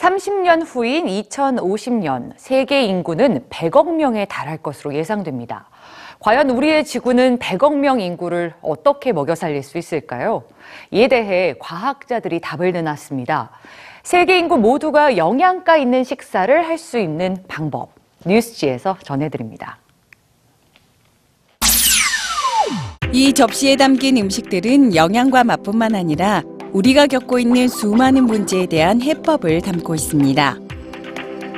30년 후인 2050년 세계 인구는 100억 명에 달할 것으로 예상됩니다. 과연 우리의 지구는 100억 명 인구를 어떻게 먹여 살릴 수 있을까요? 이에 대해 과학자들이 답을 내놨습니다. 세계 인구 모두가 영양가 있는 식사를 할 수 있는 방법. 뉴스지에서 전해드립니다. 이 접시에 담긴 음식들은 영양과 맛뿐만 아니라 우리가 겪고 있는 수많은 문제에 대한 해법을 담고 있습니다.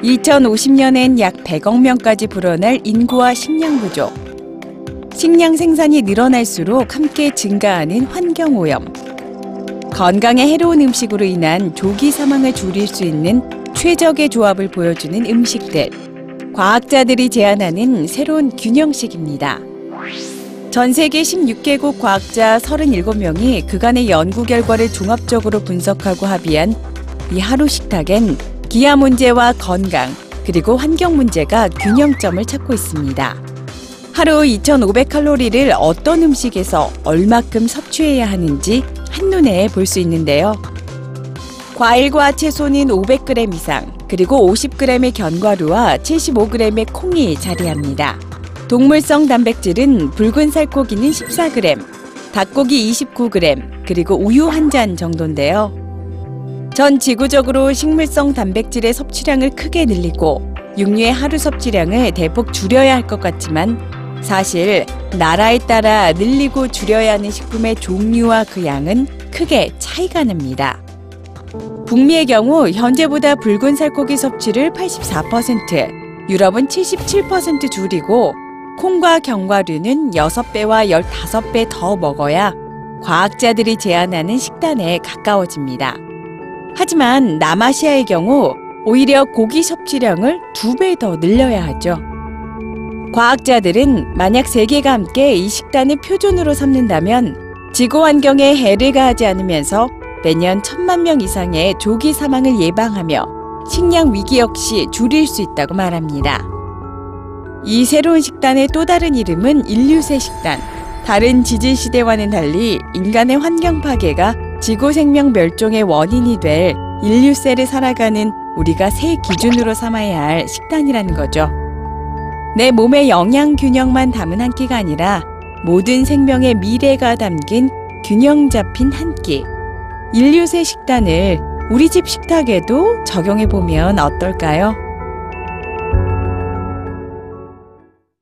2050년엔 약 100억 명까지 불어날 인구와 식량 부족. 식량 생산이 늘어날수록 함께 증가하는 환경 오염. 건강에 해로운 음식으로 인한 조기 사망을 줄일 수 있는 최적의 조합을 보여주는 음식들. 과학자들이 제안하는 새로운 균형식입니다. 전 세계 16개국 과학자 37명이 그간의 연구 결과를 종합적으로 분석하고 합의한 이 하루 식탁엔 기아 문제와 건강, 그리고 환경 문제가 균형점을 찾고 있습니다. 하루 2,500칼로리를 어떤 음식에서 얼마큼 섭취해야 하는지 한눈에 볼 수 있는데요. 과일과 채소는 500g 이상, 그리고 50g의 견과류와 75g의 콩이 자리합니다. 동물성 단백질은 붉은 살코기는 14g, 닭고기 29g, 그리고 우유 한 잔 정도인데요. 전 지구적으로 식물성 단백질의 섭취량을 크게 늘리고 육류의 하루 섭취량을 대폭 줄여야 할 것 같지만 사실 나라에 따라 늘리고 줄여야 하는 식품의 종류와 그 양은 크게 차이가 납니다. 북미의 경우 현재보다 붉은 살코기 섭취를 84%, 유럽은 77% 줄이고 콩과 견과류는 6배와 15배 더 먹어야 과학자들이 제안하는 식단에 가까워집니다. 하지만 남아시아의 경우 오히려 고기 섭취량을 2배 더 늘려야 하죠. 과학자들은 만약 세계가 함께 이 식단을 표준으로 삼는다면 지구 환경에 해를 가하지 않으면서 매년 천만 명 이상의 조기 사망을 예방하며 식량 위기 역시 줄일 수 있다고 말합니다. 이 새로운 식단의 또 다른 이름은 인류새 식단. 다른 지질 시대와는 달리 인간의 환경 파괴가 지구 생명 멸종의 원인이 될 인류새를 살아가는 우리가 새 기준으로 삼아야 할 식단이라는 거죠. 내 몸의 영양 균형만 담은 한 끼가 아니라 모든 생명의 미래가 담긴 균형 잡힌 한 끼. 인류새 식단을 우리 집 식탁에도 적용해 보면 어떨까요?